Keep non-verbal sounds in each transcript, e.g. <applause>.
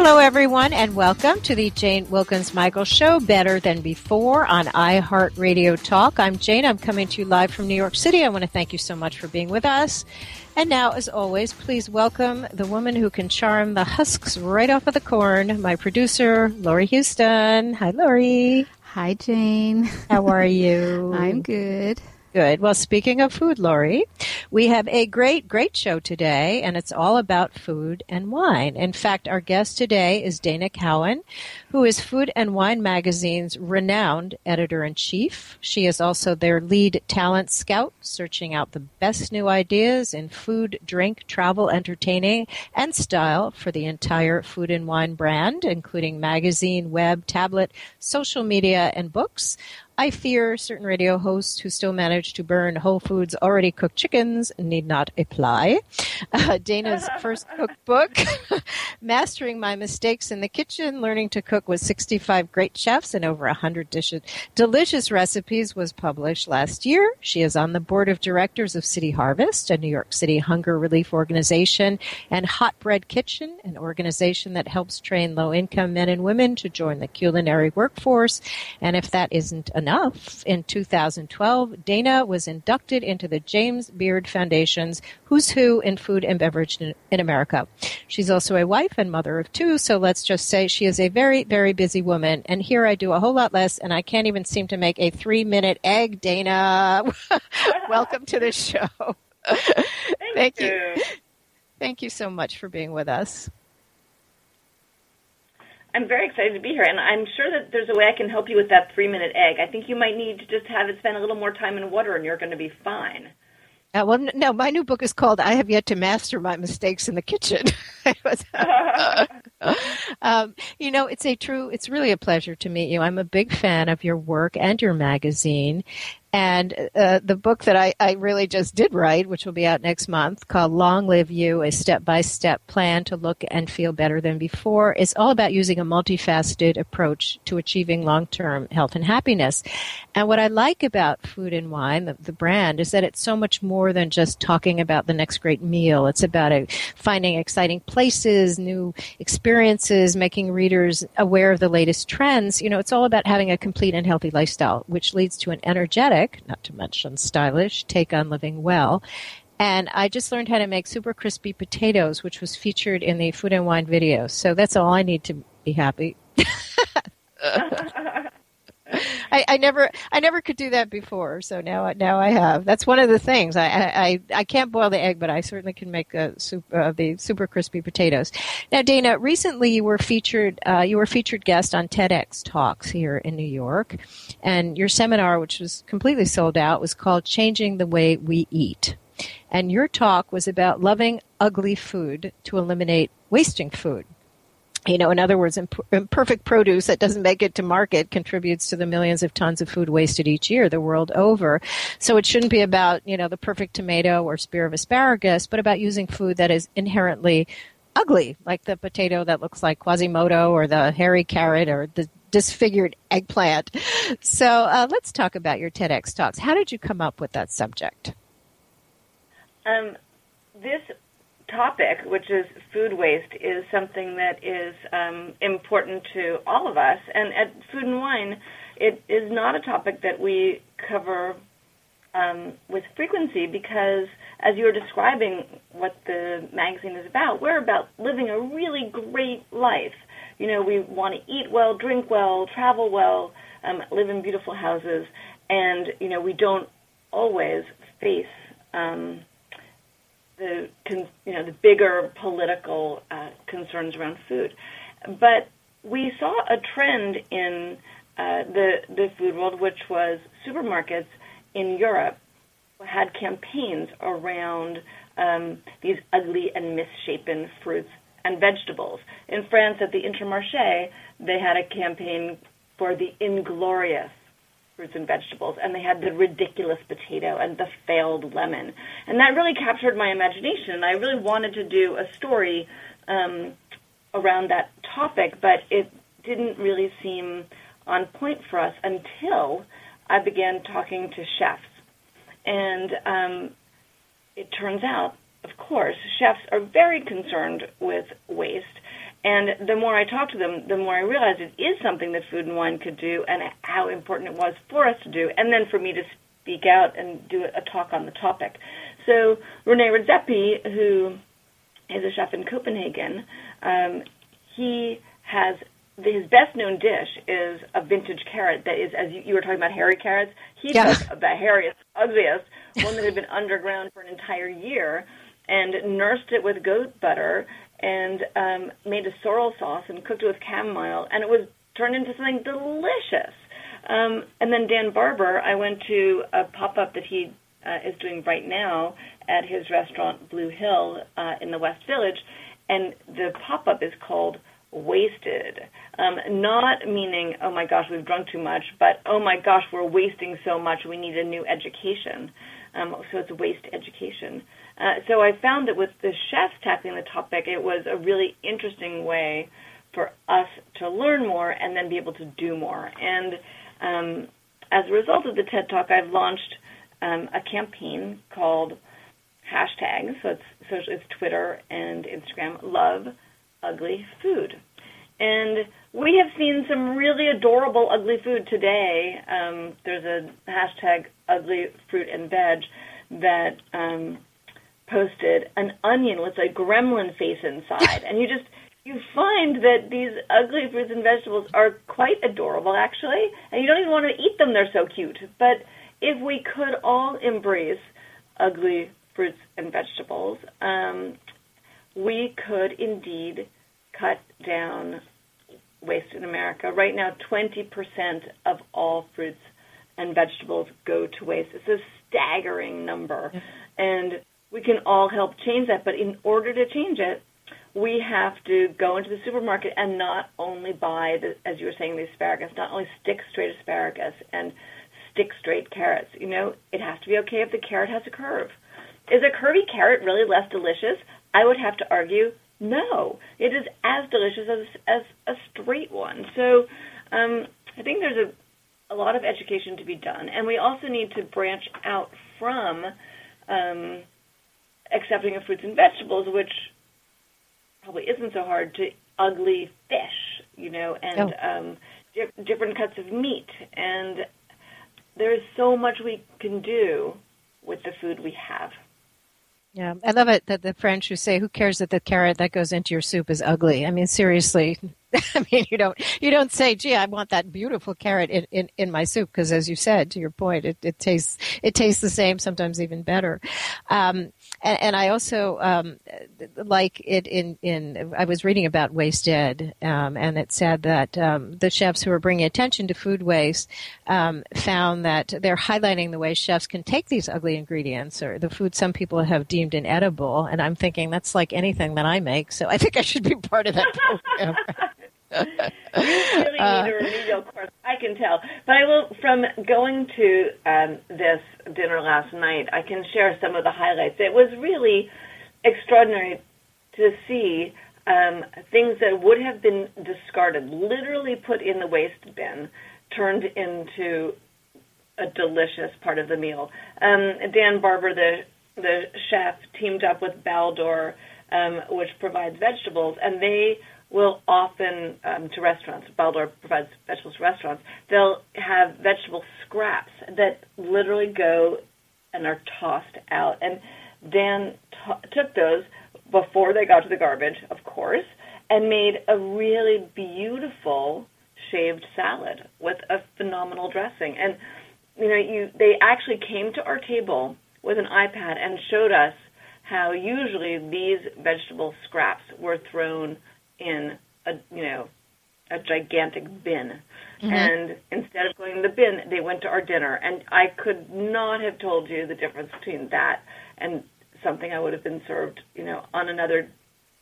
Hello, everyone, and welcome to the Jane Wilkens Michael Show, Better Than Before on iHeartRadio Talk. I'm Jane. I'm coming to you live from New York City. I want to thank you so much for being with us. And now, as always, please welcome the woman who can charm the husks right off of the corn, my producer, Lori Houston. Hi, Lori. Hi, Jane. How are <laughs> you? I'm good. Good. Well, speaking of food, Lori, we have a great, great show today, and it's all about food and wine. In fact, our guest today is Dana Cowin, who is Food and Wine Magazine's renowned editor in chief. She is also their lead talent scout, searching out the best new ideas in food, drink, travel, entertaining, and style for the entire food and wine brand, including magazine, web, tablet, social media, and books. I fear certain radio hosts who still manage to burn Whole Foods already cooked chickens need not apply. Uh, Dana's <laughs> first cookbook, <laughs> Mastering My Mistakes in the Kitchen, Learning to Cook with 65 Great Chefs and over 100 dishes, delicious recipes, was published last year. She is on the board of directors of City Harvest, a New York City hunger relief organization, and Hot Bread Kitchen, an organization that helps train low income men and women to join the culinary workforce. And if that isn't enough, in 2012, Dana was inducted into the James Beard Foundation's Who's Who in Food and Beverage in, in America. She's also a wife and mother of two, so let's just say she is a very, very busy woman. And here I do a whole lot less, and I can't even seem to make a three minute egg, Dana. <laughs> Welcome to the show. Thank, <laughs> Thank you. you. Thank you so much for being with us. I'm very excited to be here, and I'm sure that there's a way I can help you with that three minute egg. I think you might need to just have it spend a little more time in water, and you're going to be fine. Uh, well, no, my new book is called "I Have Yet to Master My Mistakes in the Kitchen." <laughs> um, you know, it's a true. It's really a pleasure to meet you. I'm a big fan of your work and your magazine, and uh, the book that I, I really just did write, which will be out next month, called Long Live You, a step by step plan to look and feel better than before, is all about using a multifaceted approach to achieving long term health and happiness. And what I like about Food and Wine, the, the brand, is that it's so much more than just talking about the next great meal. It's about uh, finding exciting places, new experiences, making readers aware of the latest trends. You know, it's all about having a complete and healthy lifestyle, which leads to an energetic not to mention stylish, take on living well. And I just learned how to make super crispy potatoes, which was featured in the food and wine video. So that's all I need to be happy. <laughs> <laughs> I, I, never, I never could do that before. So now, now I have. That's one of the things. I, I, I can't boil the egg, but I certainly can make soup, uh, the super crispy potatoes. Now, Dana, recently you were featured, uh, you were featured guest on TEDx Talks here in New York, and your seminar, which was completely sold out, was called "Changing the Way We Eat." And your talk was about loving ugly food to eliminate wasting food you know, in other words, imp- imperfect produce that doesn't make it to market contributes to the millions of tons of food wasted each year the world over. So it shouldn't be about, you know, the perfect tomato or spear of asparagus, but about using food that is inherently ugly, like the potato that looks like Quasimodo or the hairy carrot or the disfigured eggplant. So uh, let's talk about your TEDx talks. How did you come up with that subject? Um, this topic, which is food waste, is something that is um, important to all of us. And at Food and Wine, it is not a topic that we cover um, with frequency because, as you were describing what the magazine is about, we're about living a really great life. You know, we want to eat well, drink well, travel well, um, live in beautiful houses, and you know, we don't always face um, the you know the bigger political uh, concerns around food. But we saw a trend in uh, the the food world, which was supermarkets in Europe had campaigns around um, these ugly and misshapen fruits and vegetables. In France, at the Intermarché, they had a campaign for the inglorious fruits and vegetables, and they had the ridiculous potato and the failed lemon, and that really captured my imagination. And I really wanted to do a story um, around that topic, but it didn't really seem on point for us until I began talking to chefs, and um, it turns out, of course, chefs are very concerned with waste and the more I talked to them, the more I realized it is something that food and wine could do and how important it was for us to do, and then for me to speak out and do a talk on the topic. So Rene Redzepi, who is a chef in Copenhagen, um, he has his best known dish is a vintage carrot that is, as you, you were talking about hairy carrots, he yeah. took the hairiest, ugliest one that had been <laughs> underground for an entire year and nursed it with goat butter and um, made a sorrel sauce and cooked it with chamomile, and it was turned into something delicious. Um, and then Dan Barber, I went to a pop-up that he uh, is doing right now at his restaurant Blue Hill uh, in the West Village, and the pop-up is called Wasted. Um, not meaning, oh my gosh, we've drunk too much, but oh my gosh, we're wasting so much, we need a new education. Um, so it's waste education. Uh, so I found that with the chefs tackling the topic, it was a really interesting way for us to learn more and then be able to do more. And um, as a result of the TED Talk, I've launched um, a campaign called hashtags. So it's so it's Twitter and Instagram. Love ugly food. And we have seen some really adorable ugly food today. Um, there's a hashtag ugly fruit and veg that um, posted an onion with a gremlin face inside, and you just you find that these ugly fruits and vegetables are quite adorable, actually, and you don't even want to eat them; they're so cute. But if we could all embrace ugly fruits and vegetables, um, we could indeed cut down waste in America. Right now, 20% of all fruits and vegetables go to waste. It's a staggering number. And we can all help change that. But in order to change it, we have to go into the supermarket and not only buy, the, as you were saying, the asparagus, not only stick straight asparagus and stick straight carrots. You know, it has to be okay if the carrot has a curve. Is a curvy carrot really less delicious? I would have to argue no. It is as delicious as as a straight one. So um, I think there's a a lot of education to be done, and we also need to branch out from um, accepting of fruits and vegetables, which probably isn't so hard, to ugly fish, you know, and oh. um, di- different cuts of meat. And there's so much we can do with the food we have. Yeah, I love it that the French who say, "Who cares that the carrot that goes into your soup is ugly?" I mean, seriously, <laughs> I mean, you don't you don't say, "Gee, I want that beautiful carrot in, in, in my soup," because as you said, to your point, it, it tastes it tastes the same, sometimes even better. Um, and, and, I also um, like it in in I was reading about Waste Ed, um, and it said that um, the chefs who are bringing attention to food waste um, found that they're highlighting the way chefs can take these ugly ingredients or the food some people have deemed inedible, and I'm thinking that's like anything that I make, so I think I should be part of that <laughs> program. You really uh, need a remedial course. I can tell, but I will. From going to um, this dinner last night, I can share some of the highlights. It was really extraordinary to see um, things that would have been discarded, literally put in the waste bin, turned into a delicious part of the meal. Um, Dan Barber, the the chef, teamed up with Baldor, um, which provides vegetables, and they will often um, to restaurants. Baldor provides vegetables to restaurants. They'll have vegetable scraps that literally go and are tossed out. And Dan t- took those before they got to the garbage, of course, and made a really beautiful shaved salad with a phenomenal dressing. And you know, you they actually came to our table with an iPad and showed us how usually these vegetable scraps were thrown in a you know a gigantic bin. Mm-hmm. And instead of going to the bin, they went to our dinner. And I could not have told you the difference between that and something I would have been served, you know, on another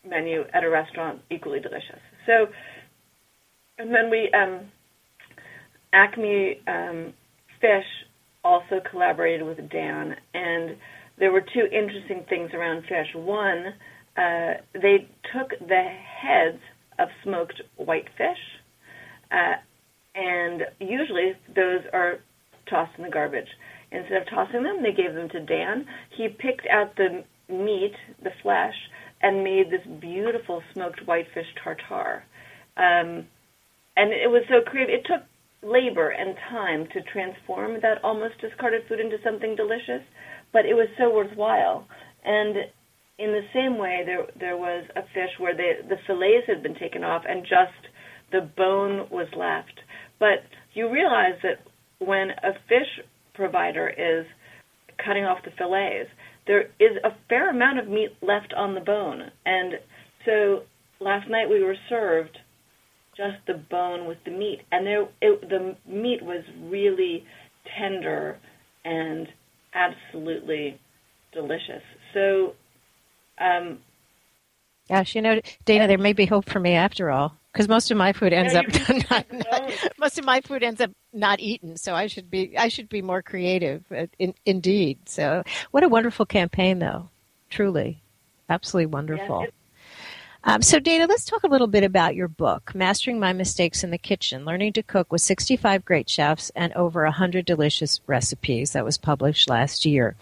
menu at a restaurant equally delicious. So, and then we um, Acme um, Fish also collaborated with Dan, and there were two interesting things around fish. One, uh, they took the heads of smoked whitefish, uh, and usually those are tossed in the garbage. Instead of tossing them, they gave them to Dan. He picked out the meat, the flesh, and made this beautiful smoked whitefish tartare. Um, and it was so creative. It took labor and time to transform that almost discarded food into something delicious, but it was so worthwhile. And in the same way, there there was a fish where the the fillets had been taken off and just the bone was left. But you realize that when a fish provider is cutting off the fillets, there is a fair amount of meat left on the bone. And so last night we were served just the bone with the meat, and there it, the meat was really tender and absolutely delicious. So, um, gosh, you know, Dana, there may be hope for me after all, because most of my food ends up <laughs> not, not, most of my food ends up not eaten. So I should be I should be more creative, uh, in, indeed. So, what a wonderful campaign, though. Truly, absolutely wonderful. Yeah, um, so, Dana, let's talk a little bit about your book, Mastering My Mistakes in the Kitchen Learning to Cook with 65 Great Chefs and Over 100 Delicious Recipes. That was published last year.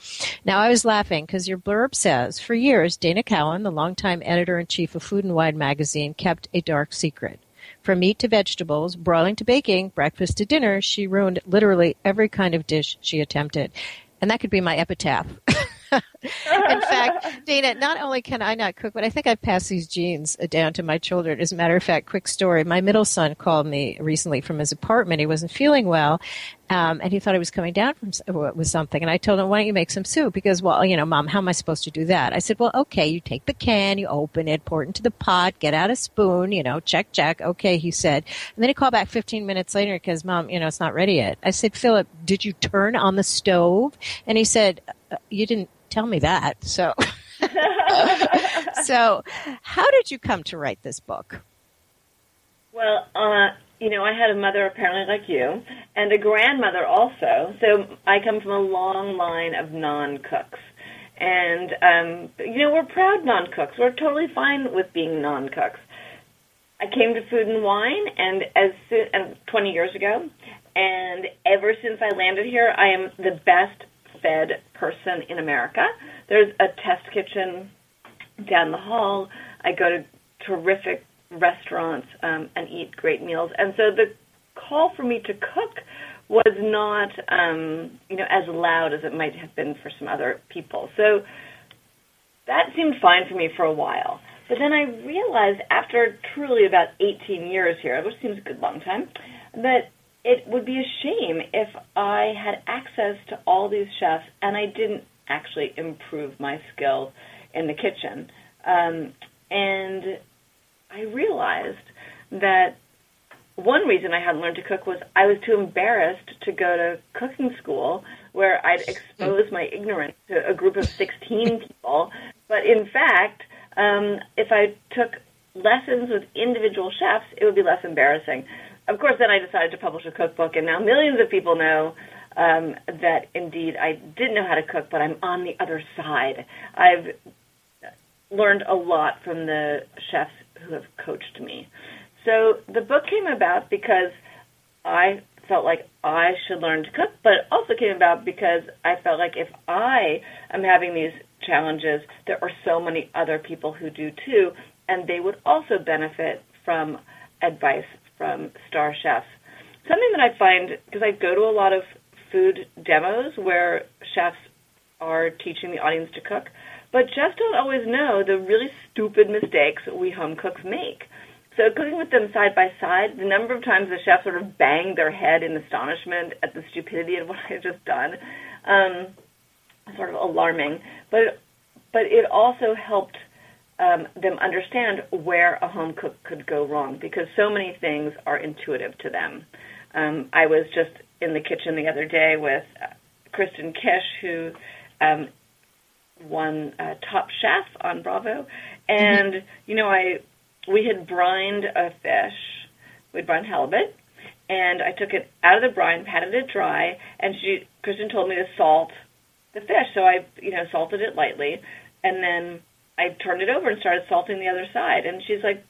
Now, I was laughing because your blurb says For years, Dana Cowin, the longtime editor in chief of Food and Wine magazine, kept a dark secret. From meat to vegetables, broiling to baking, breakfast to dinner, she ruined literally every kind of dish she attempted. And that could be my epitaph. <laughs> in fact, Dana, not only can I not cook, but I think I've passed these genes down to my children. As a matter of fact, quick story. My middle son called me recently from his apartment. He wasn't feeling well. Um, and he thought he was coming down from with something. And I told him, "Why don't you make some soup?" Because, well, you know, Mom, how am I supposed to do that? I said, "Well, okay, you take the can, you open it, pour it into the pot, get out a spoon, you know, check, check." Okay, he said. And then he called back 15 minutes later because, Mom, you know, it's not ready yet. I said, "Philip, did you turn on the stove?" And he said, uh, "You didn't tell me that. So, <laughs> so how did you come to write this book? Well, uh, you know, I had a mother apparently like you, and a grandmother also. So I come from a long line of non-cooks. And, um, you know, we're proud non-cooks. We're totally fine with being non-cooks. I came to Food and Wine, and as soon, and 20 years ago, and ever since I landed here, I am the best fed person in America. There's a test kitchen down the hall. I go to terrific restaurants um, and eat great meals. And so the call for me to cook was not, um, you know, as loud as it might have been for some other people. So that seemed fine for me for a while. But then I realized after truly about 18 years here, which seems a good long time, that it would be a shame if I had access to all these chefs and I didn't actually improve my skills in the kitchen. Um, and I realized that one reason I hadn't learned to cook was I was too embarrassed to go to cooking school where I'd <laughs> expose my ignorance to a group of 16 <laughs> people. But in fact, um, if I took lessons with individual chefs, it would be less embarrassing of course, then I decided to publish a cookbook, and now millions of people know um, that indeed I didn't know how to cook, but I'm on the other side. I've learned a lot from the chefs who have coached me. So the book came about because I felt like I should learn to cook, but also came about because I felt like if I am having these challenges, there are so many other people who do too, and they would also benefit from advice from star chefs. Something that I find, because I go to a lot of food demos where chefs are teaching the audience to cook, but just don't always know the really stupid mistakes we home cooks make. So cooking with them side by side, the number of times the chef sort of banged their head in astonishment at the stupidity of <laughs> what I had just done, um, sort of alarming. But but it also helped um, them understand where a home cook could go wrong because so many things are intuitive to them. Um, I was just in the kitchen the other day with uh, Kristen Kish, who um, won uh, Top Chef on Bravo, And you know, I we had brined a fish. We'd brined halibut, and I took it out of the brine, patted it dry, and she Kristen told me to salt the fish. So I, you know, salted it lightly, and then I turned it over and started salting the other side. And she's like,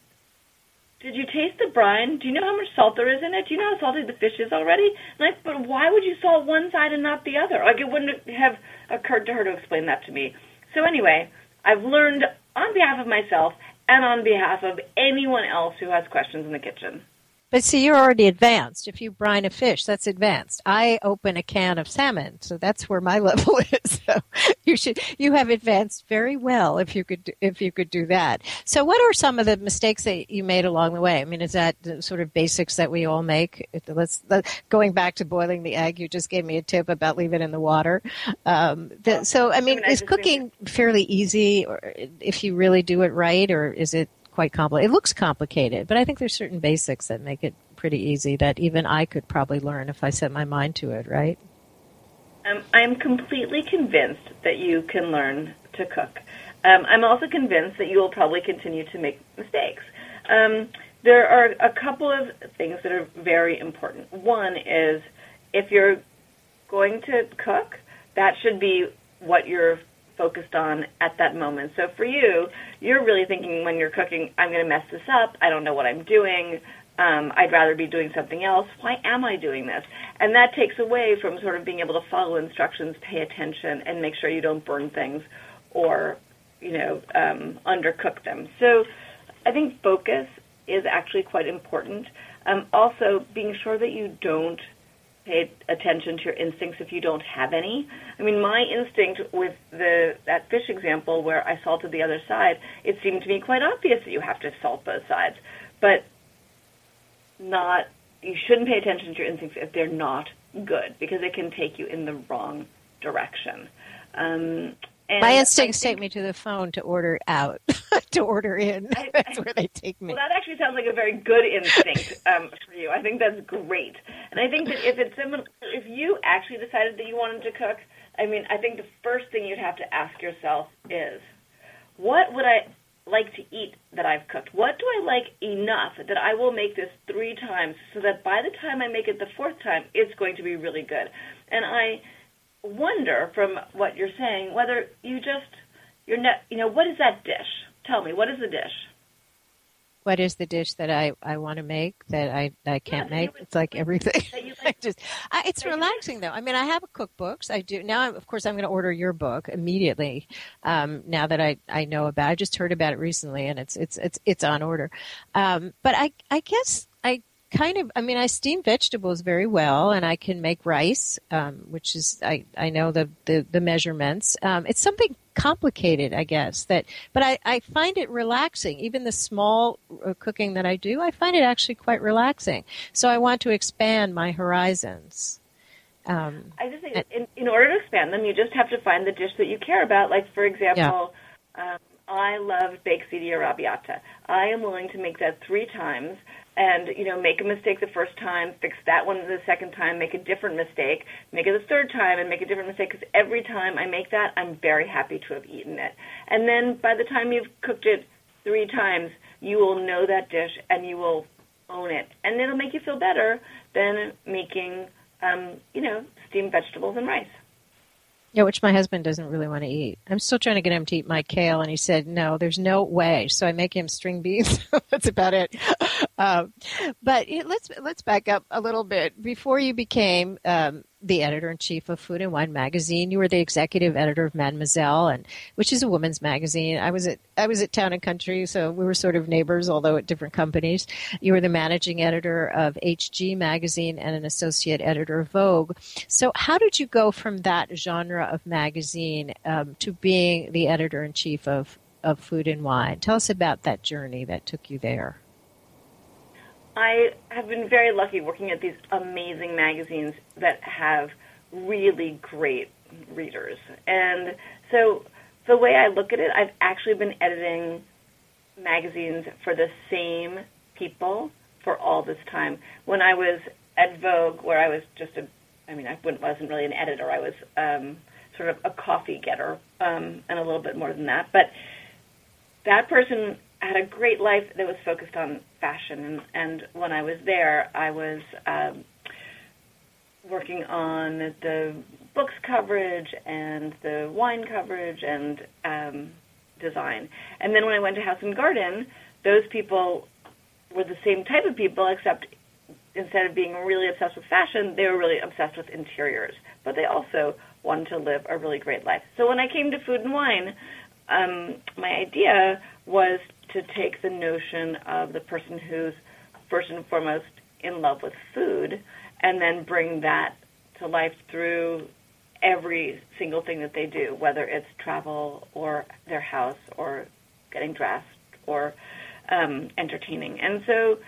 "Did you taste the brine? Do you know how much salt there is in it? Do you know how salty the fish is already?" I, but why would you salt one side and not the other? Like it wouldn't have occurred to her to explain that to me. So anyway, I've learned on behalf of myself and on behalf of anyone else who has questions in the kitchen. But see, you're already advanced. If you brine a fish, that's advanced. I open a can of salmon, so that's where my <laughs> level is. So you should you have advanced very well if you could if you could do that. So what are some of the mistakes that you made along the way? I mean, is that the sort of basics that we all make? Let's going back to boiling the egg. You just gave me a tip about leave it in the water. Um, the, so I mean, is cooking fairly easy, or if you really do it right, or is it quite complicated. It looks complicated, but I think there's certain basics that make it pretty easy that even I could probably learn if I set my mind to it, right? Um, I'm completely convinced that you can learn to cook. Um, I'm also convinced that you will probably continue to make mistakes. Um, there are a couple of things that are very important. One is if you're going to cook, that should be what you're focused on at that moment. So for you, you're really thinking when you're cooking, I'm going to mess this up. I don't know what I'm doing. Um, I'd rather be doing something else. Why am I doing this? And that takes away from sort of being able to follow instructions, pay attention, and make sure you don't burn things or, you know, um, undercook them. So I think focus is actually quite important. Um, also, being sure that you don't pay attention to your instincts if you don't have any. I mean, my instinct with the that fish example where I salted the other side, it seemed to me quite obvious that you have to salt both sides, but not. You shouldn't pay attention to your instincts if they're not good because it can take you in the wrong direction. Um, and My instincts think, take me to the phone to order out, <laughs> to order in. I, <laughs> that's where they take me. Well, that actually sounds like a very good instinct um, for you. I think that's great. And I think that if it's if you actually decided that you wanted to cook, I mean, I think the first thing you'd have to ask yourself is, what would I like to eat that I've cooked? What do I like enough that I will make this three times so that by the time I make it the fourth time, it's going to be really good? And I wonder from what you're saying whether you just you're not you know what is that dish tell me what is the dish what is the dish that I, I want to make that I, I can't yeah, make? Would, it's like everything. <laughs> Like, just, I, it's relaxing though. I mean, I have cookbooks. I do now. Of course, I'm going to order your book immediately. Um, now that I, I know about, it. I just heard about it recently, and it's it's it's it's on order. Um, but I I guess kind of, I mean, I steam vegetables very well, and I can make rice, um, which is I, I know the the, the measurements. Um, it's something complicated, I guess. That, but I, I find it relaxing. Even the small uh, cooking that I do, I find it actually quite relaxing. So I want to expand my horizons. Um, I just think in, in order to expand them, you just have to find the dish that you care about. Like, for example, yeah. um, I love baked ziti arrabbiata. I am willing to make that three times and you know make a mistake the first time fix that one the second time make a different mistake make it the third time and make a different mistake because every time i make that i'm very happy to have eaten it and then by the time you've cooked it three times you will know that dish and you will own it and it'll make you feel better than making um, you know steamed vegetables and rice yeah, which my husband doesn't really want to eat. I'm still trying to get him to eat my kale, and he said no. There's no way. So I make him string beans. <laughs> That's about it. Um, but let's let's back up a little bit. Before you became um, the editor in chief of Food and Wine magazine. You were the executive editor of Mademoiselle, and which is a women's magazine. I was at I was at Town and Country, so we were sort of neighbors, although at different companies. You were the managing editor of HG magazine and an associate editor of Vogue. So, how did you go from that genre of magazine um, to being the editor in chief of of Food and Wine? Tell us about that journey that took you there. I have been very lucky working at these amazing magazines that have really great readers. And so the way I look at it, I've actually been editing magazines for the same people for all this time. When I was at Vogue, where I was just a, I mean, I wasn't really an editor. I was um, sort of a coffee getter um, and a little bit more than that. But that person had a great life that was focused on fashion, and, and when I was there, I was um, working on the books coverage and the wine coverage and um, design. And then when I went to House and Garden, those people were the same type of people, except instead of being really obsessed with fashion, they were really obsessed with interiors. But they also wanted to live a really great life. So when I came to food and wine, um, my idea was to take the notion of the person who's first and foremost in love with food and then bring that to life through every single thing that they do, whether it's travel or their house or getting dressed or um, entertaining. And so,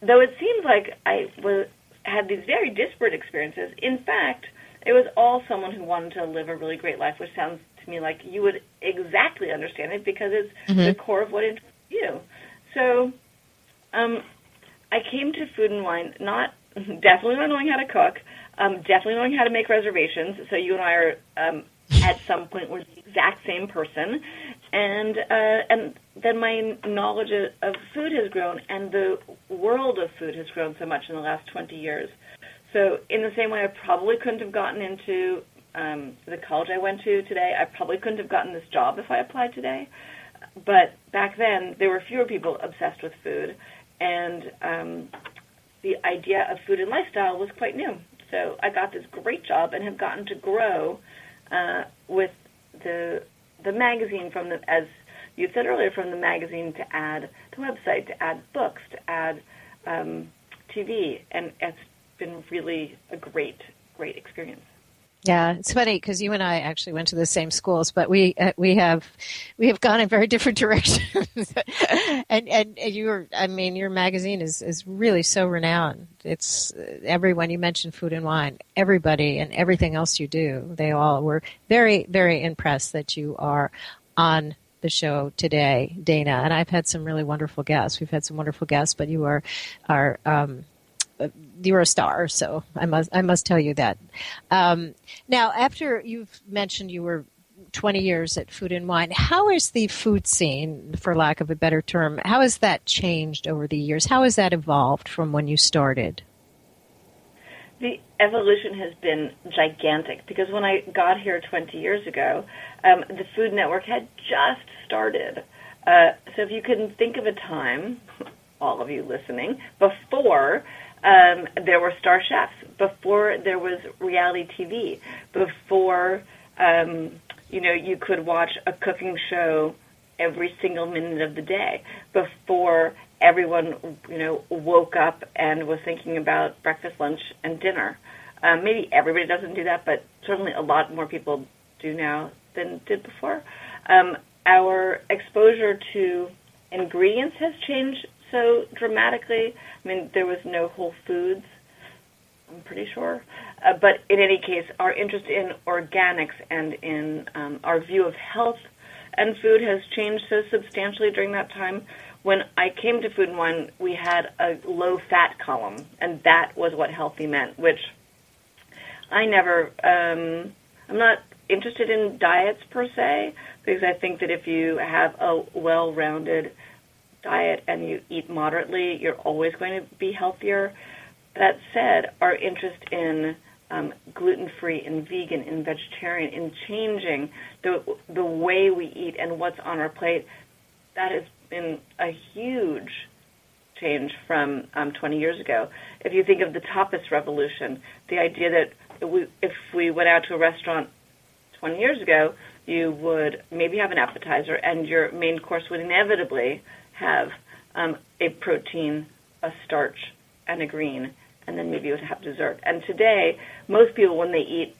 though it seems like I was had these very disparate experiences, in fact, it was all someone who wanted to live a really great life, which sounds to me like you would exactly understand it because it's mm-hmm. the core of what interests you. So, um, I came to food and wine not <laughs> definitely not knowing how to cook, um, definitely knowing how to make reservations. So you and I are um, at some point we're the exact same person, and uh, and then my knowledge of food has grown, and the world of food has grown so much in the last 20 years. So in the same way, I probably couldn't have gotten into um, the college I went to today. I probably couldn't have gotten this job if I applied today. But back then, there were fewer people obsessed with food, and um, the idea of food and lifestyle was quite new. So I got this great job and have gotten to grow uh, with the the magazine from the as you said earlier from the magazine to add the website to add books to add um, TV and it's been really a great great experience. Yeah, it's funny because you and I actually went to the same schools, but we uh, we have we have gone in very <laughs> different directions. <laughs> and, and you were, I mean, your magazine is is really so renowned. It's uh, everyone you mentioned, food and wine, everybody, and everything else you do. They all were very very impressed that you are on the show today, Dana. And I've had some really wonderful guests. We've had some wonderful guests, but you are are um, you're a star, so I must I must tell you that. Um, now, after you've mentioned you were 20 years at Food and Wine, how is the food scene, for lack of a better term, how has that changed over the years? How has that evolved from when you started? The evolution has been gigantic because when I got here 20 years ago, um, the Food Network had just started. Uh, so if you can think of a time, <laughs> all of you listening, before um, there were star chefs before there was reality TV, before um, you know you could watch a cooking show every single minute of the day, before everyone you know woke up and was thinking about breakfast, lunch, and dinner. Um, maybe everybody doesn't do that, but certainly a lot more people do now than did before. Um, our exposure to ingredients has changed so dramatically. I mean, there was no Whole Foods, I'm pretty sure. Uh, but in any case, our interest in organics and in um, our view of health and food has changed so substantially during that time. When I came to Food and Wine, we had a low fat column, and that was what healthy meant, which I never, um, I'm not interested in diets per se, because I think that if you have a well rounded diet and you eat moderately, you're always going to be healthier. That said, our interest in um, gluten-free and vegan and vegetarian, in changing the the way we eat and what's on our plate, that has been a huge change from um, 20 years ago. If you think of the tapas revolution, the idea that we, if we went out to a restaurant 20 years ago, you would maybe have an appetizer and your main course would inevitably have um, a protein, a starch, and a green, and then maybe you would have dessert. And today, most people, when they eat,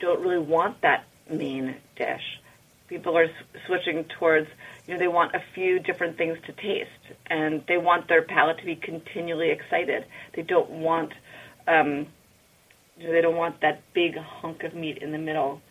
don't really want that main dish. People are switching towards, you know, they want a few different things to taste, and they want their palate to be continually excited. They don't want, um, you know, they don't want that big hunk of meat in the middle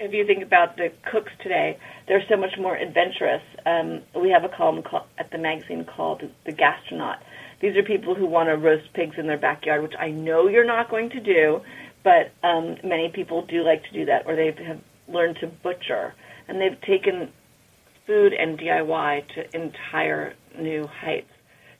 if you think about the cooks today, they're so much more adventurous. Um, we have a column call, at the magazine called The Gastronaut. These are people who want to roast pigs in their backyard, which I know you're not going to do, but um, many people do like to do that, or they have learned to butcher. And they've taken food and DIY to entire new heights.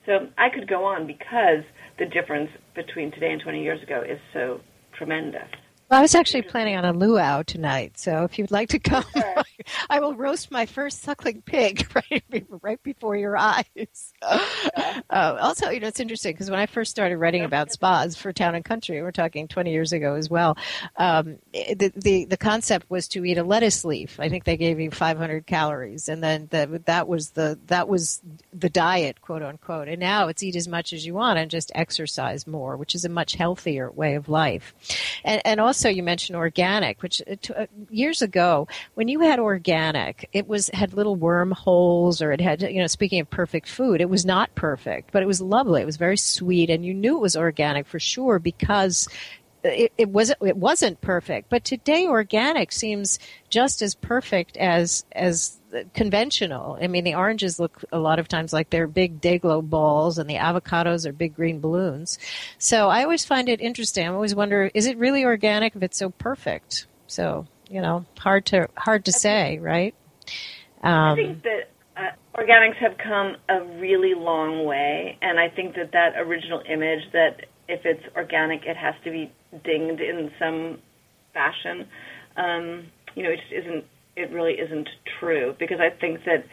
So I could go on because the difference between today and 20 years ago is so tremendous. Well, I was actually planning on a luau tonight, so if you'd like to come, sure. <laughs> I will roast my first suckling pig <laughs> right, right before your eyes. Uh, also, you know, it's interesting because when I first started writing about spas for Town and Country, we're talking 20 years ago as well, um, the, the, the concept was to eat a lettuce leaf. I think they gave you 500 calories, and then that that was the that was the diet, quote unquote. And now it's eat as much as you want and just exercise more, which is a much healthier way of life. And, and also, you mentioned organic, which uh, uh, years ago, when you had organic, it was had little wormholes, or it had, you know, speaking of perfect food, it was not perfect, but it was lovely. It was very sweet, and you knew it was organic for sure because it, it wasn't it wasn't perfect. But today, organic seems just as perfect as as conventional. I mean, the oranges look a lot of times like they're big Day-Glo balls, and the avocados are big green balloons. So I always find it interesting. I always wonder, is it really organic if it's so perfect? So you know, hard to hard to say, right? Um, I think that uh, organics have come a really long way, and I think that that original image that if it's organic, it has to be dinged in some fashion. Um, you know, it just isn't. It really isn't true because I think that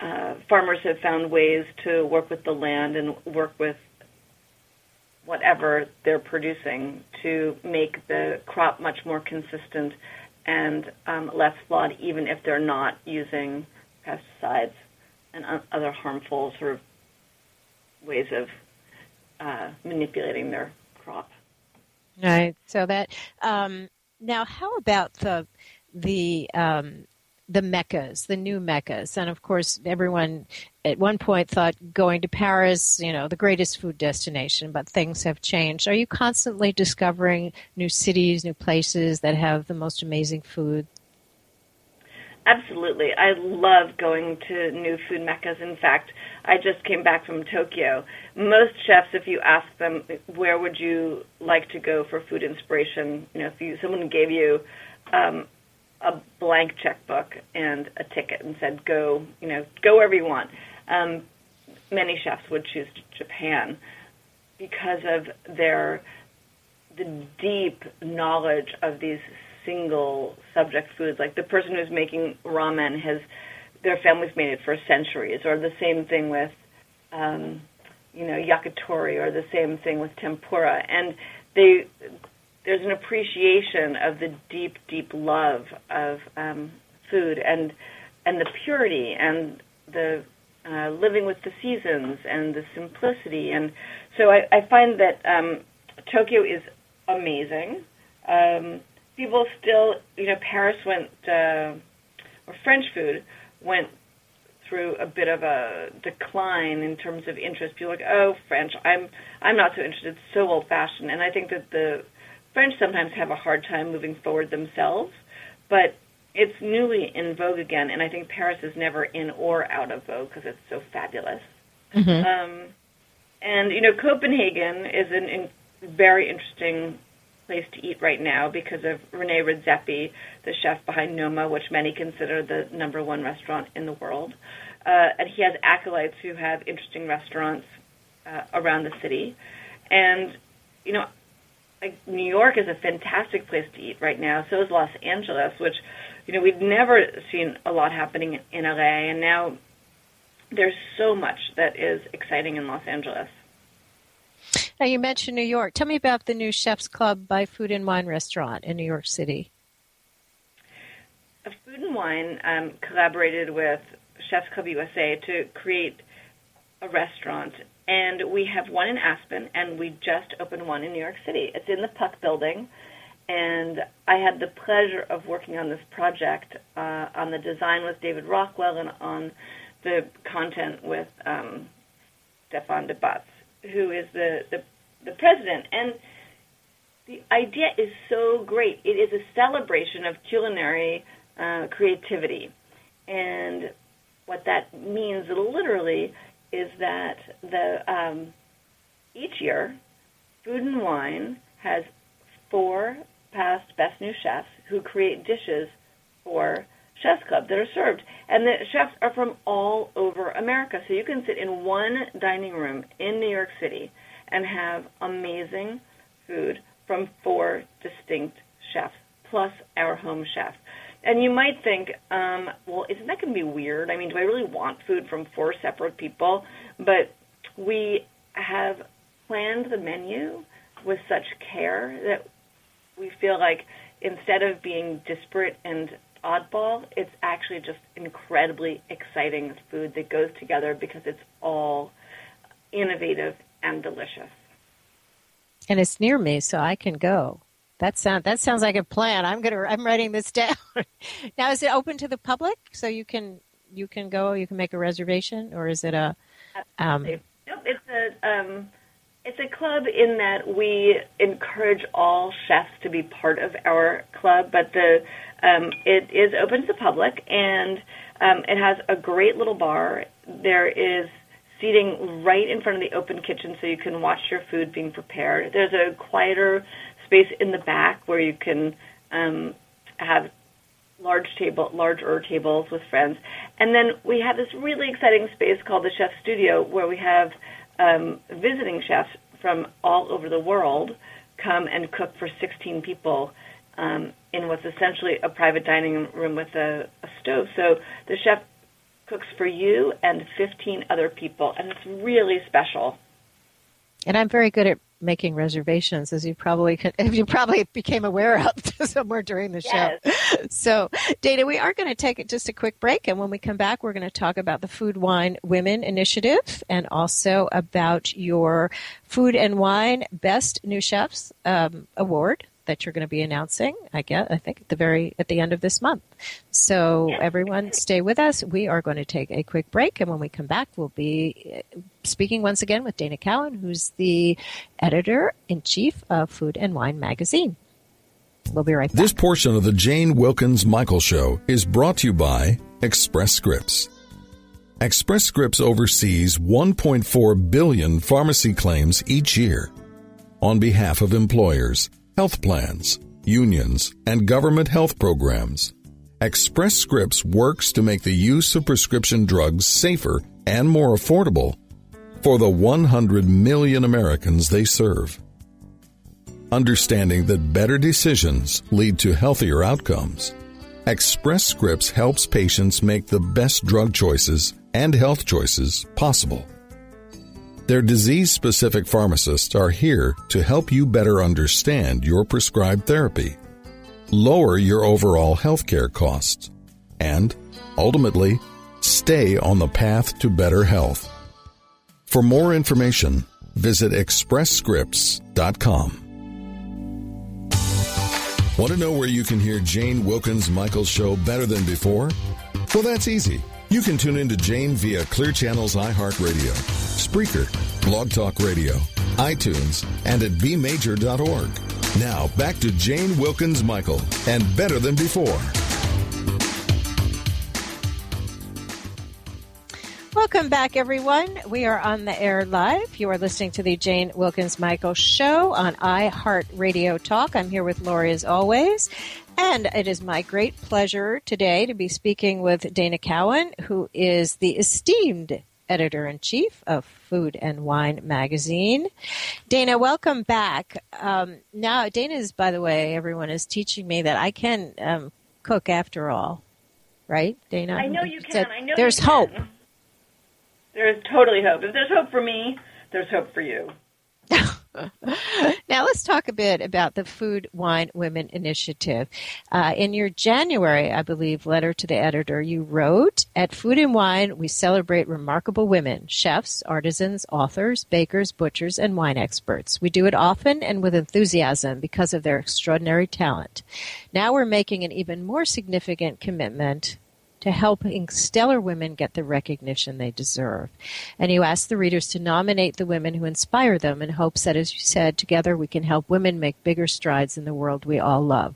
uh, farmers have found ways to work with the land and work with whatever they're producing to make the crop much more consistent and um, less flawed, even if they're not using pesticides and other harmful sort of ways of uh, manipulating their crop. Right. So that um, now, how about the the um, the meccas, the new meccas, and of course, everyone at one point thought going to Paris, you know, the greatest food destination, but things have changed. Are you constantly discovering new cities, new places that have the most amazing food? Absolutely. I love going to new food meccas. In fact, I just came back from Tokyo. Most chefs, if you ask them where would you like to go for food inspiration, you know, if you someone gave you um, a blank checkbook and a ticket and said go, you know, go wherever you want, um, many chefs would choose Japan because of their the deep knowledge of these single subject foods. Like the person who's making ramen has their family's made it for centuries, or the same thing with um, you know yakitori, or the same thing with tempura, and they there's an appreciation of the deep, deep love of um, food and and the purity and the uh, living with the seasons and the simplicity. And so I, I find that um, Tokyo is amazing. Um, people still, you know, Paris went, uh, or French food went through a bit of a decline in terms of interest. People are like, oh, French, I'm I'm not so interested. It's so old fashioned, and I think that the French sometimes have a hard time moving forward themselves, but it's newly in vogue again, and I think Paris is never in or out of vogue because it's so fabulous. Mm-hmm. Um, and you know, Copenhagen is an in, very interesting place to eat right now because of Rene Redzepi, the chef behind Noma, which many consider the number one restaurant in the world. Uh, and he has acolytes who have interesting restaurants uh, around the city. And, you know, like New York is a fantastic place to eat right now. So is Los Angeles, which, you know, we've never seen a lot happening in LA. And now there's so much that is exciting in Los Angeles. Now, you mentioned New York. Tell me about the new Chef's Club by Food and Wine Restaurant in New York City. Food and Wine um, collaborated with Chef's Club USA to create a restaurant, and we have one in Aspen, and we just opened one in New York City. It's in the Puck Building, and I had the pleasure of working on this project uh, on the design with David Rockwell and on the content with um, Stéphane de Baets who is the, the, the president. And the idea is so great. It is a celebration of culinary uh, creativity. And what that means literally is that the um, each year, Food and Wine has four past best new chefs who create dishes for chefs club that are served. And the chefs are from all over America. So you can sit in one dining room in New York City and have amazing food from four distinct chefs, plus our home chef. And you might think, um, well, isn't that going to be weird? I mean, do I really want food from four separate people? But we have planned the menu with such care that we feel like instead of being disparate and oddball, it's actually just incredibly exciting food that goes together because it's all innovative and delicious. And it's near me, so I can go. That sound that sounds like a plan. I'm gonna I'm writing this <laughs> down. now, is it open to the public so you can you can go? You can make a reservation, or is it a? Um, nope, it's a um, it's a club in that we encourage all chefs to be part of our club, but the um, it is open to the public and um, it has a great little bar. There is seating right in front of the open kitchen so you can watch your food being prepared. There's a quieter space in the back where you can um, have large table, larger tables with friends. And then we have this really exciting space called the Chef Studio where we have um, visiting chefs from all over the world come and cook for 16 people um, in what's essentially a private dining room with a, a stove. So the chef cooks for you and 15 other people, and it's really special. And I'm very good at making reservations, as you probably could, <laughs> you probably became aware of <laughs> somewhere during the show. Yes. <laughs> So, Dana, we are going to take just a quick break, and when we come back, we're going to talk about the Food Wine Women Initiative and also about your Food and Wine Best New Chefs um, Award that you're going to be announcing. I guess I think at the very at the end of this month. So everyone, stay with us. We are going to take a quick break, and when we come back, we'll be uh, speaking once again with Dana Cowin, who's the editor in chief of Food and Wine magazine. We'll be right back. This portion of the Jane Wilkens Michael Show is brought to you by Express Scripts. Express Scripts oversees 1.4 billion pharmacy claims each year on behalf of employers health plans, unions, and government health programs. Express Scripts works to make the use of prescription drugs safer and more affordable for the 100 million Americans they serve. Understanding that better decisions lead to healthier outcomes, Express Scripts helps patients make the best drug choices and health choices possible. Their disease specific pharmacists are here to help you better understand your prescribed therapy, lower your overall healthcare costs, and ultimately stay on the path to better health. For more information, visit expressscripts.com. Want to know where you can hear Jane Wilkens Michael's show better than before? Well, that's easy. You can tune in to Jane via Clear Channel's iHeartRadio, Spreaker, Blog Talk Radio, iTunes, and at bmajor.org. Now, back to Jane Wilkens Michael and Better Than Before. Welcome back, everyone. We are on the air live. You are listening to the Jane Wilkens Michael Show on iHeartRadio Talk. I'm here with Lori as always. And it is my great pleasure today to be speaking with Dana Cowin, who is the esteemed editor in chief of Food and Wine magazine. Dana, welcome back. Um, now, Dana is, by the way, everyone is teaching me that I can um, cook after all. Right, Dana? I know you can. I know there's hope. There is totally hope. If there's hope for me, there's hope for you. <laughs> now let's talk a bit about the Food Wine Women Initiative. Uh, in your January, I believe, letter to the editor, you wrote, "At Food and Wine, we celebrate remarkable women: chefs, artisans, authors, bakers, butchers, and wine experts. We do it often and with enthusiasm because of their extraordinary talent. Now we're making an even more significant commitment to helping stellar women get the recognition they deserve. And you ask the readers to nominate the women who inspire them in hopes that, as you said, together we can help women make bigger strides in the world we all love.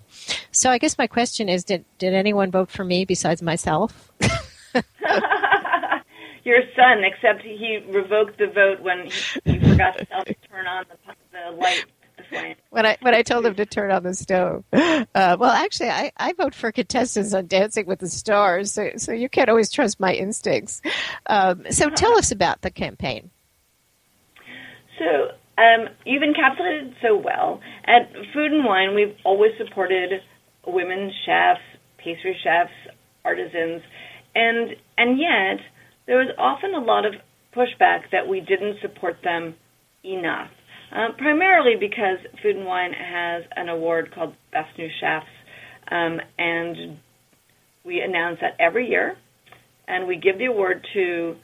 So I guess my question is did, did anyone vote for me besides myself? <laughs> Your son, except he revoked the vote when he, he forgot to turn on the, the light. When I when I told him to turn on the stove. Uh, well, actually, I, I vote for contestants on Dancing with the Stars, so so you can't always trust my instincts. Um, so tell us about the campaign. So um, you've encapsulated so well. At Food and Wine, we've always supported women chefs, pastry chefs, artisans, and and yet there was often a lot of pushback that we didn't support them enough. Uh, primarily because Food and Wine has an award called Best New Chefs, um, and we announce that every year, and we give the award to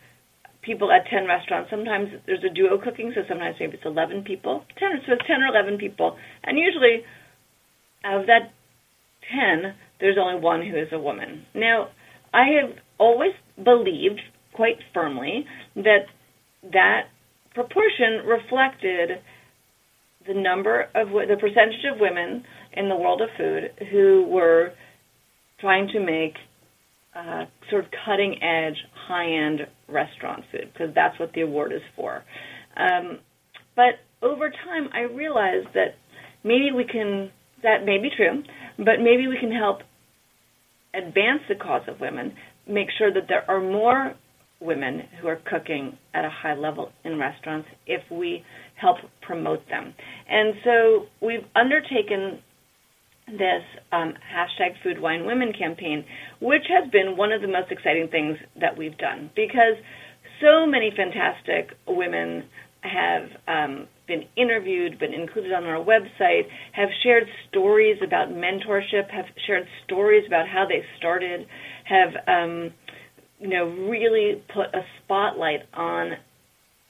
people at 10 restaurants. Sometimes there's a duo cooking, so sometimes maybe it's 11 people. 10, so it's 10 or 11 people. And usually, of that 10, there's only one who is a woman. Now, I have always believed quite firmly that that proportion reflected the number of the percentage of women in the world of food who were trying to make uh, sort of cutting edge, high end restaurant food because that's what the award is for. Um, but over time, I realized that maybe we can, that may be true, but maybe we can help advance the cause of women, make sure that there are more women who are cooking at a high level in restaurants if we help promote them. And so we've undertaken this um, hashtag Food Wine Women campaign, which has been one of the most exciting things that we've done because so many fantastic women have um, been interviewed, been included on our website, have shared stories about mentorship, have shared stories about how they started, have um, you know really put a spotlight on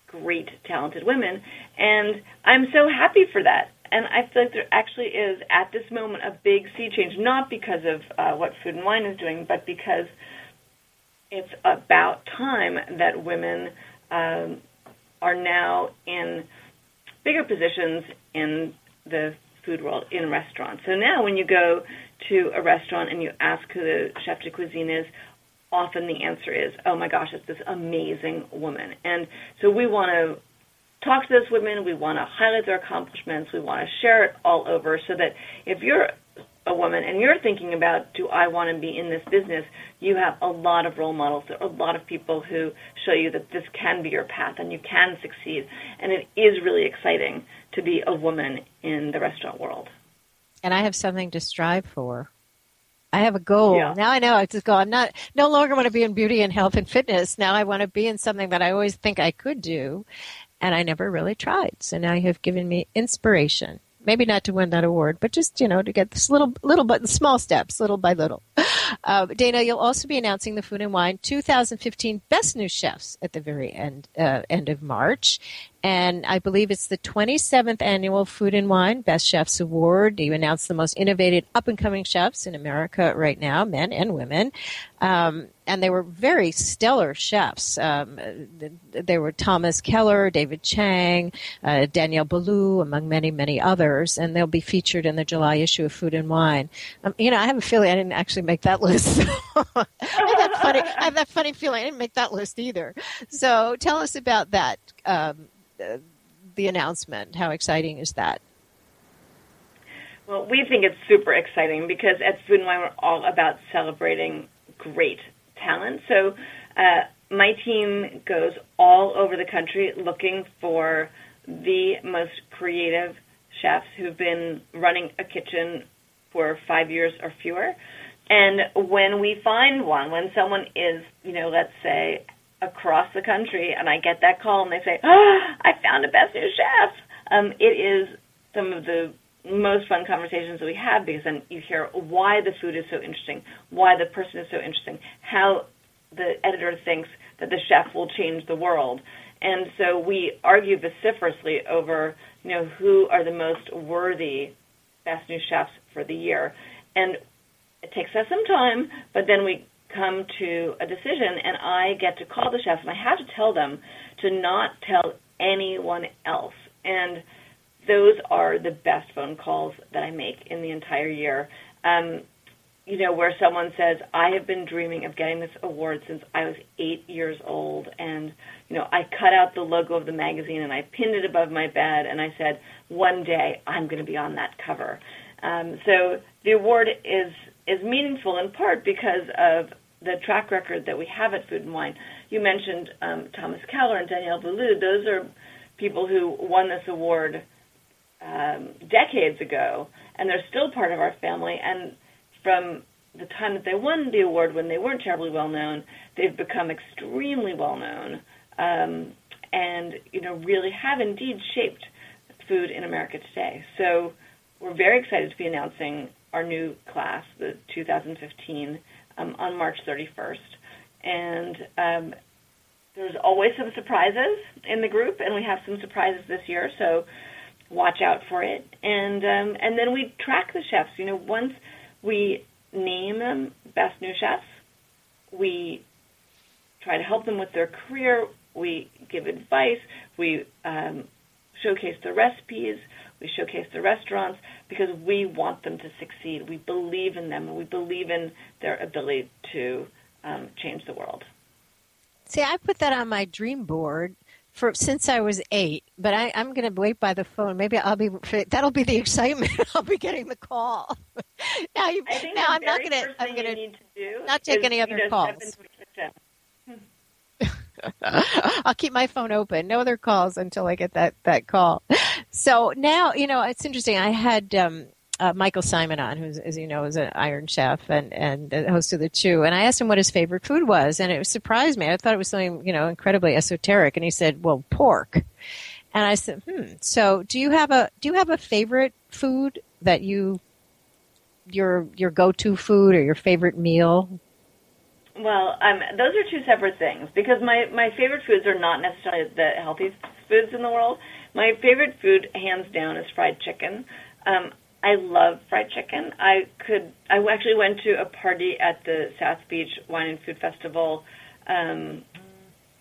great talented women, and I'm so happy for that and I feel like there actually is at this moment a big sea change, not because of uh, what Food and Wine is doing, but because it's about time that women um, are now in bigger positions in the food world in restaurants. So now, when you go to a restaurant and you ask who the chef de cuisine is, often the answer is, "Oh my gosh, it's this amazing woman." And so we want to talk to those women. We want to highlight their accomplishments. We want to share it all over so that if you're a woman and you're thinking about, do I want to be in this business, you have a lot of role models. There are a lot of people who show you that this can be your path and you can succeed. And it is really exciting to be a woman in the restaurant world. And I have something to strive for. I have a goal. Yeah. Now I know I just go, I'm not, no longer want to be in beauty and health and fitness. Now I want to be in something that I always think I could do and I never really tried. So now you have given me inspiration. Maybe not to win that award, but just you know to get this little, little but small steps, little by little. <laughs> Uh, Dana, you'll also be announcing the Food and Wine 2015 Best New Chefs at the very end uh, end of March, and I believe it's the 27th annual Food and Wine Best Chefs Award. You announced the most innovative up and coming chefs in America right now, men and women. Um, and they were very stellar chefs. Um, were Thomas Keller, David Chang, uh, Daniel Boulud, among many, many others, and they'll be featured in the July issue of Food and Wine. Um, you know, I have a feeling I didn't actually make that list. <laughs> I, have that funny, <laughs> I have that funny feeling I didn't make that list either. So tell us about that. Um, uh, the announcement. How exciting is that? Well, we think it's super exciting because at Food and Wine we're all about celebrating great talent. So uh, my team goes all over the country looking for the most creative chefs who've been running a kitchen for five years or fewer. And when we find one, when someone is, you know, let's say across the country, and I get that call and they say, "Oh, I found a best new chef." Um, it is some of the most fun conversations that we have because then you hear why the food is so interesting, why the person is so interesting, how the editor thinks that the chef will change the world. And so we argue vociferously over, you know, who are the most worthy best new chefs for the year. And it takes us some time, but then we come to a decision and I get to call the chefs and I have to tell them to not tell anyone else. And those are the best phone calls that I make in the entire year. Um, you know, where someone says, I have been dreaming of getting this award since I was eight years old. And, you know, I cut out the logo of the magazine and I pinned it above my bed and I said, one day I'm going to be on that cover. Um, so the award is, is meaningful in part because of the track record that we have at Food and Wine. You mentioned um, Thomas Keller and Daniel Boulud. Those are people who won this award um, decades ago, and they're still part of our family. And from the time that they won the award, when they weren't terribly well known, they've become extremely well known, um, and you know really have indeed shaped food in America today. So we're very excited to be announcing our new class, the 2015, um, on March 31st, and um, there's always some surprises in the group, and we have some surprises this year. So watch out for it. And um, and then we track the chefs. You know, once we name them best new chefs. We try to help them with their career. We give advice. We um, showcase the recipes. We showcase the restaurants because we want them to succeed. We believe in them and we believe in their ability to um, change the world. See, I put that on my dream board for since I was eight, but I, am going to wait by the phone. Maybe I'll be that'll be the excitement. <laughs> I'll be getting the call. <laughs> now, you, now I'm not going to. I'm going to not take any other calls. <laughs> I'll keep my phone open. No other calls until I get that that call. So now, you know, it's interesting. I had um, uh, Michael Symon on, who, as you know, is an Iron Chef and and host of the Chew. And I asked him what his favorite food was, and it surprised me. I thought it was something you know incredibly esoteric, and he said, "Well, pork." And I said, "Hmm." So, do you have a do you have a favorite food that you your your go to food or your favorite meal? Well, um, those are two separate things because my my favorite foods are not necessarily the healthiest foods in the world. My favorite food, hands down, is fried chicken. Um, I love fried chicken. I could. I actually went to a party at the South Beach Wine and Food Festival um,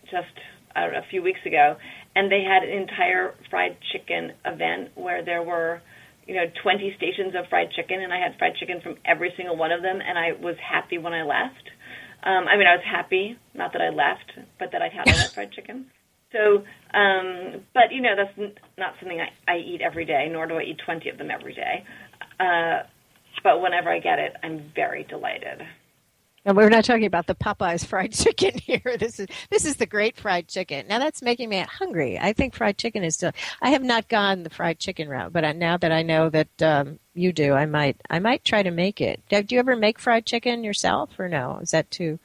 just a few weeks ago, and they had an entire fried chicken event where there were, you know, 20 stations of fried chicken, and I had fried chicken from every single one of them, and I was happy when I left. Um, I mean, I was happy, not that I left, but that I had all that fried chicken. So, um, but you know, that's n- not something I, I eat every day, nor do I eat 20 of them every day. Uh, but whenever I get it, I'm very delighted. And we're not talking about the Popeyes fried <laughs> chicken here. This is this is the great fried chicken. Now that's making me hungry. I think fried chicken is still. I have not gone the fried chicken route, but I, now that I know that um, you do, I might I might try to make it. Do you ever make fried chicken yourself, or no? Is that too?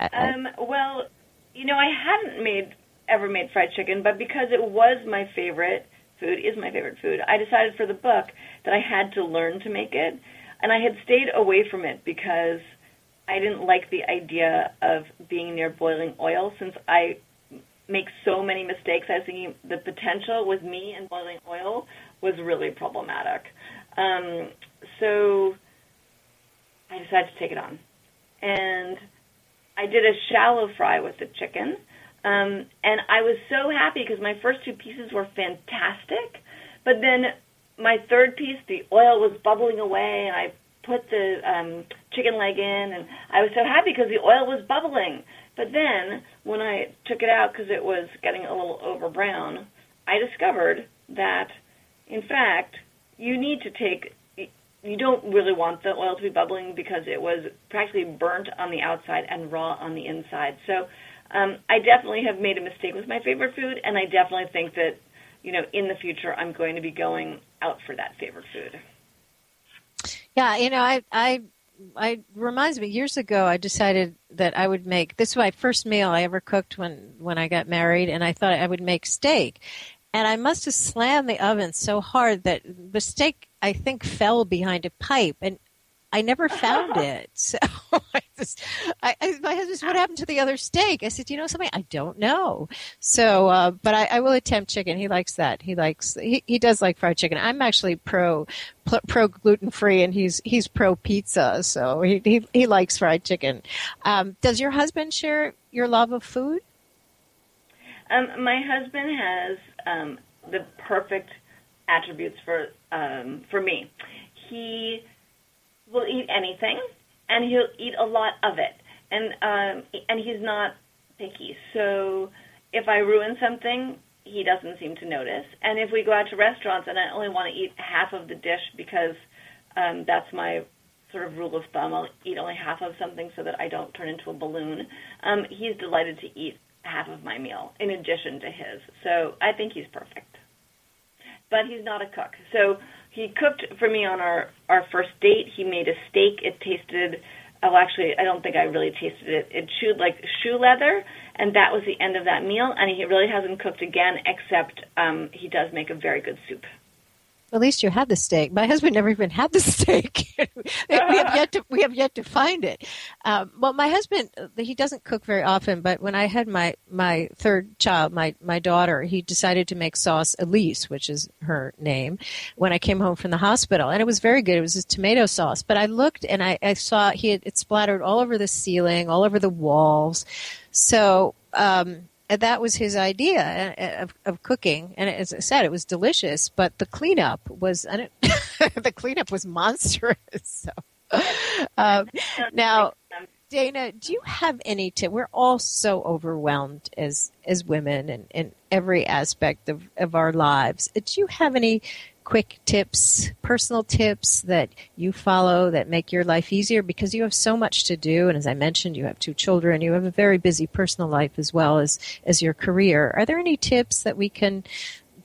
Uh, um, well, you know, I hadn't made ever made fried chicken, but because it was my favorite food, is my favorite food, I decided for the book that I had to learn to make it. And I had stayed away from it because I didn't like the idea of being near boiling oil since I make so many mistakes. I was thinking the potential with me and boiling oil was really problematic. Um, so I decided to take it on. And I did a shallow fry with the chicken um, and I was so happy because my first two pieces were fantastic. But then my third piece, the oil was bubbling away, and I put the um, chicken leg in, and I was so happy because the oil was bubbling. But then when I took it out because it was getting a little over brown, I discovered that, in fact, you need to take you don't really want the oil to be bubbling because it was practically burnt on the outside and raw on the inside. So um, I definitely have made a mistake with my favorite food, and I definitely think that you know in the future I'm going to be going out for that favorite food. Yeah, you know, I I I reminds me years ago I decided that I would make this was my first meal I ever cooked when when I got married and I thought I would make steak. And I must have slammed the oven so hard that the steak I think fell behind a pipe and I never found it. <laughs> So I just, I, I, my husband said, what happened to the other steak? I said, you know something? I don't know. So, uh, but I, I will attempt chicken. He likes that. He likes, he, he does like fried chicken. I'm actually pro, pro gluten free and he's, he's pro pizza. So he, he, he likes fried chicken. Um, does your husband share your love of food? Um, my husband has, um, the perfect attributes for, um, for me. He, will eat anything, and he'll eat a lot of it, and um, and he's not picky. So if I ruin something, he doesn't seem to notice. And if we go out to restaurants and I only want to eat half of the dish because um, that's my sort of rule of thumb, I'll eat only half of something so that I don't turn into a balloon. Um, he's delighted to eat half of my meal in addition to his. So I think he's perfect. But he's not a cook. So he cooked for me on our our first date. He made a steak. It tasted oh actually I don't think I really tasted it. It chewed like shoe leather and that was the end of that meal and he really hasn't cooked again except um he does make a very good soup. At least you had the steak. My husband never even had the <laughs> steak. we have <laughs> yet to we have yet to find it. Um, well, my husband he doesn't cook very often, but when I had my my third child, my my daughter, he decided to make sauce Elise, which is her name, when I came home from the hospital, and it was very good. It was a tomato sauce, but I looked and I, I saw he had it splattered all over the ceiling, all over the walls. So. Um, that was his idea uh, of, of cooking, and as I said, it was delicious. But the cleanup was <laughs> the cleanup was monstrous. <laughs> So, uh, now, Dana, do you have any tip? We're all so overwhelmed as as women and in every aspect of, of our lives. Do you have any quick tips, personal tips that you follow that make your life easier because you have so much to do. And as I mentioned, you have two children, you have a very busy personal life as well as, as your career. Are there any tips that we can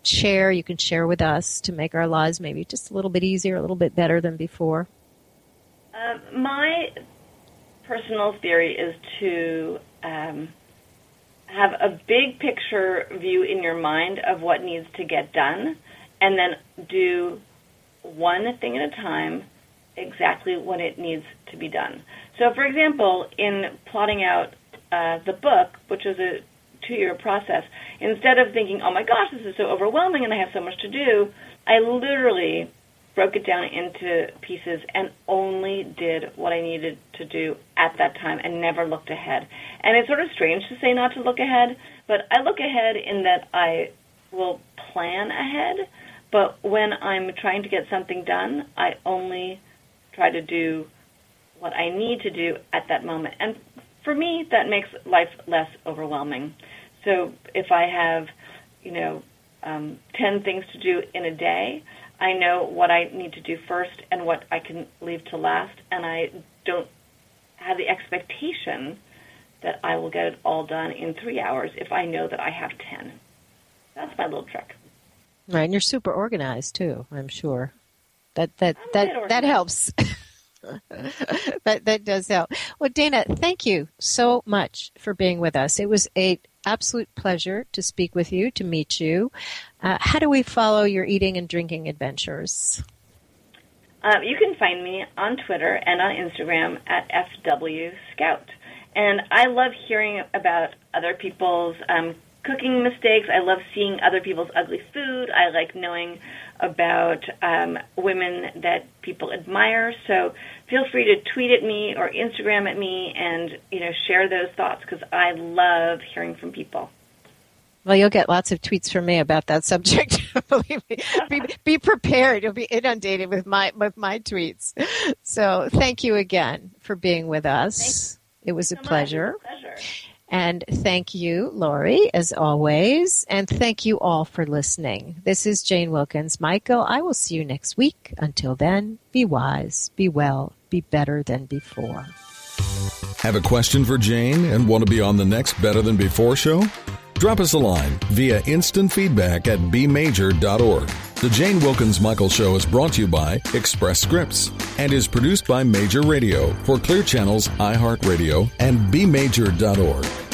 share, you can share with us to make our lives maybe just a little bit easier, a little bit better than before? Uh, my personal theory is to um, have a big picture view in your mind of what needs to get done and then do one thing at a time exactly when it needs to be done. So, for example, in plotting out uh, the book, which was a two year process, instead of thinking, oh my gosh, this is so overwhelming and I have so much to do, I literally broke it down into pieces and only did what I needed to do at that time and never looked ahead. And it's sort of strange to say not to look ahead, but I look ahead in that I will plan ahead but when I'm trying to get something done, I only try to do what I need to do at that moment. And for me, that makes life less overwhelming. So if I have, you know, um, 10 things to do in a day, I know what I need to do first and what I can leave to last, and I don't have the expectation that I will get it all done in three hours if I know that I have 10. That's my little trick. Right, and you're super organized too. I'm sure that that that that helps. <laughs> that that does help. Well, Dana, thank you so much for being with us. It was a absolute pleasure to speak with you, to meet you. Uh, how do we follow your eating and drinking adventures? Uh, you can find me on Twitter and on Instagram at FW Scout. And I love hearing about other people's um, cooking mistakes. I love seeing other people's ugly food. I like knowing about um, women that people admire. So feel free to tweet at me or Instagram at me and you know share those thoughts because I love hearing from people. Well, you'll get lots of tweets from me about that subject. <laughs> Believe me, be, be, prepared. You'll be inundated with my with my tweets. So, thank you again for being with us. It was, so a pleasure. pleasure. And thank you, Lori, as always. And thank you all for listening. This is Jane Wilkens. Michael, I will see you next week. Until then, be wise, be well, be better than before. Have a question for Jane and want to be on the next Better Than Before show? Drop us a line via instant feedback at bmajor.org. The Jane Wilkens Michael Show is brought to you by Express Scripts and is produced by Major Radio for Clear Channels, iHeartRadio, and bmajor.org.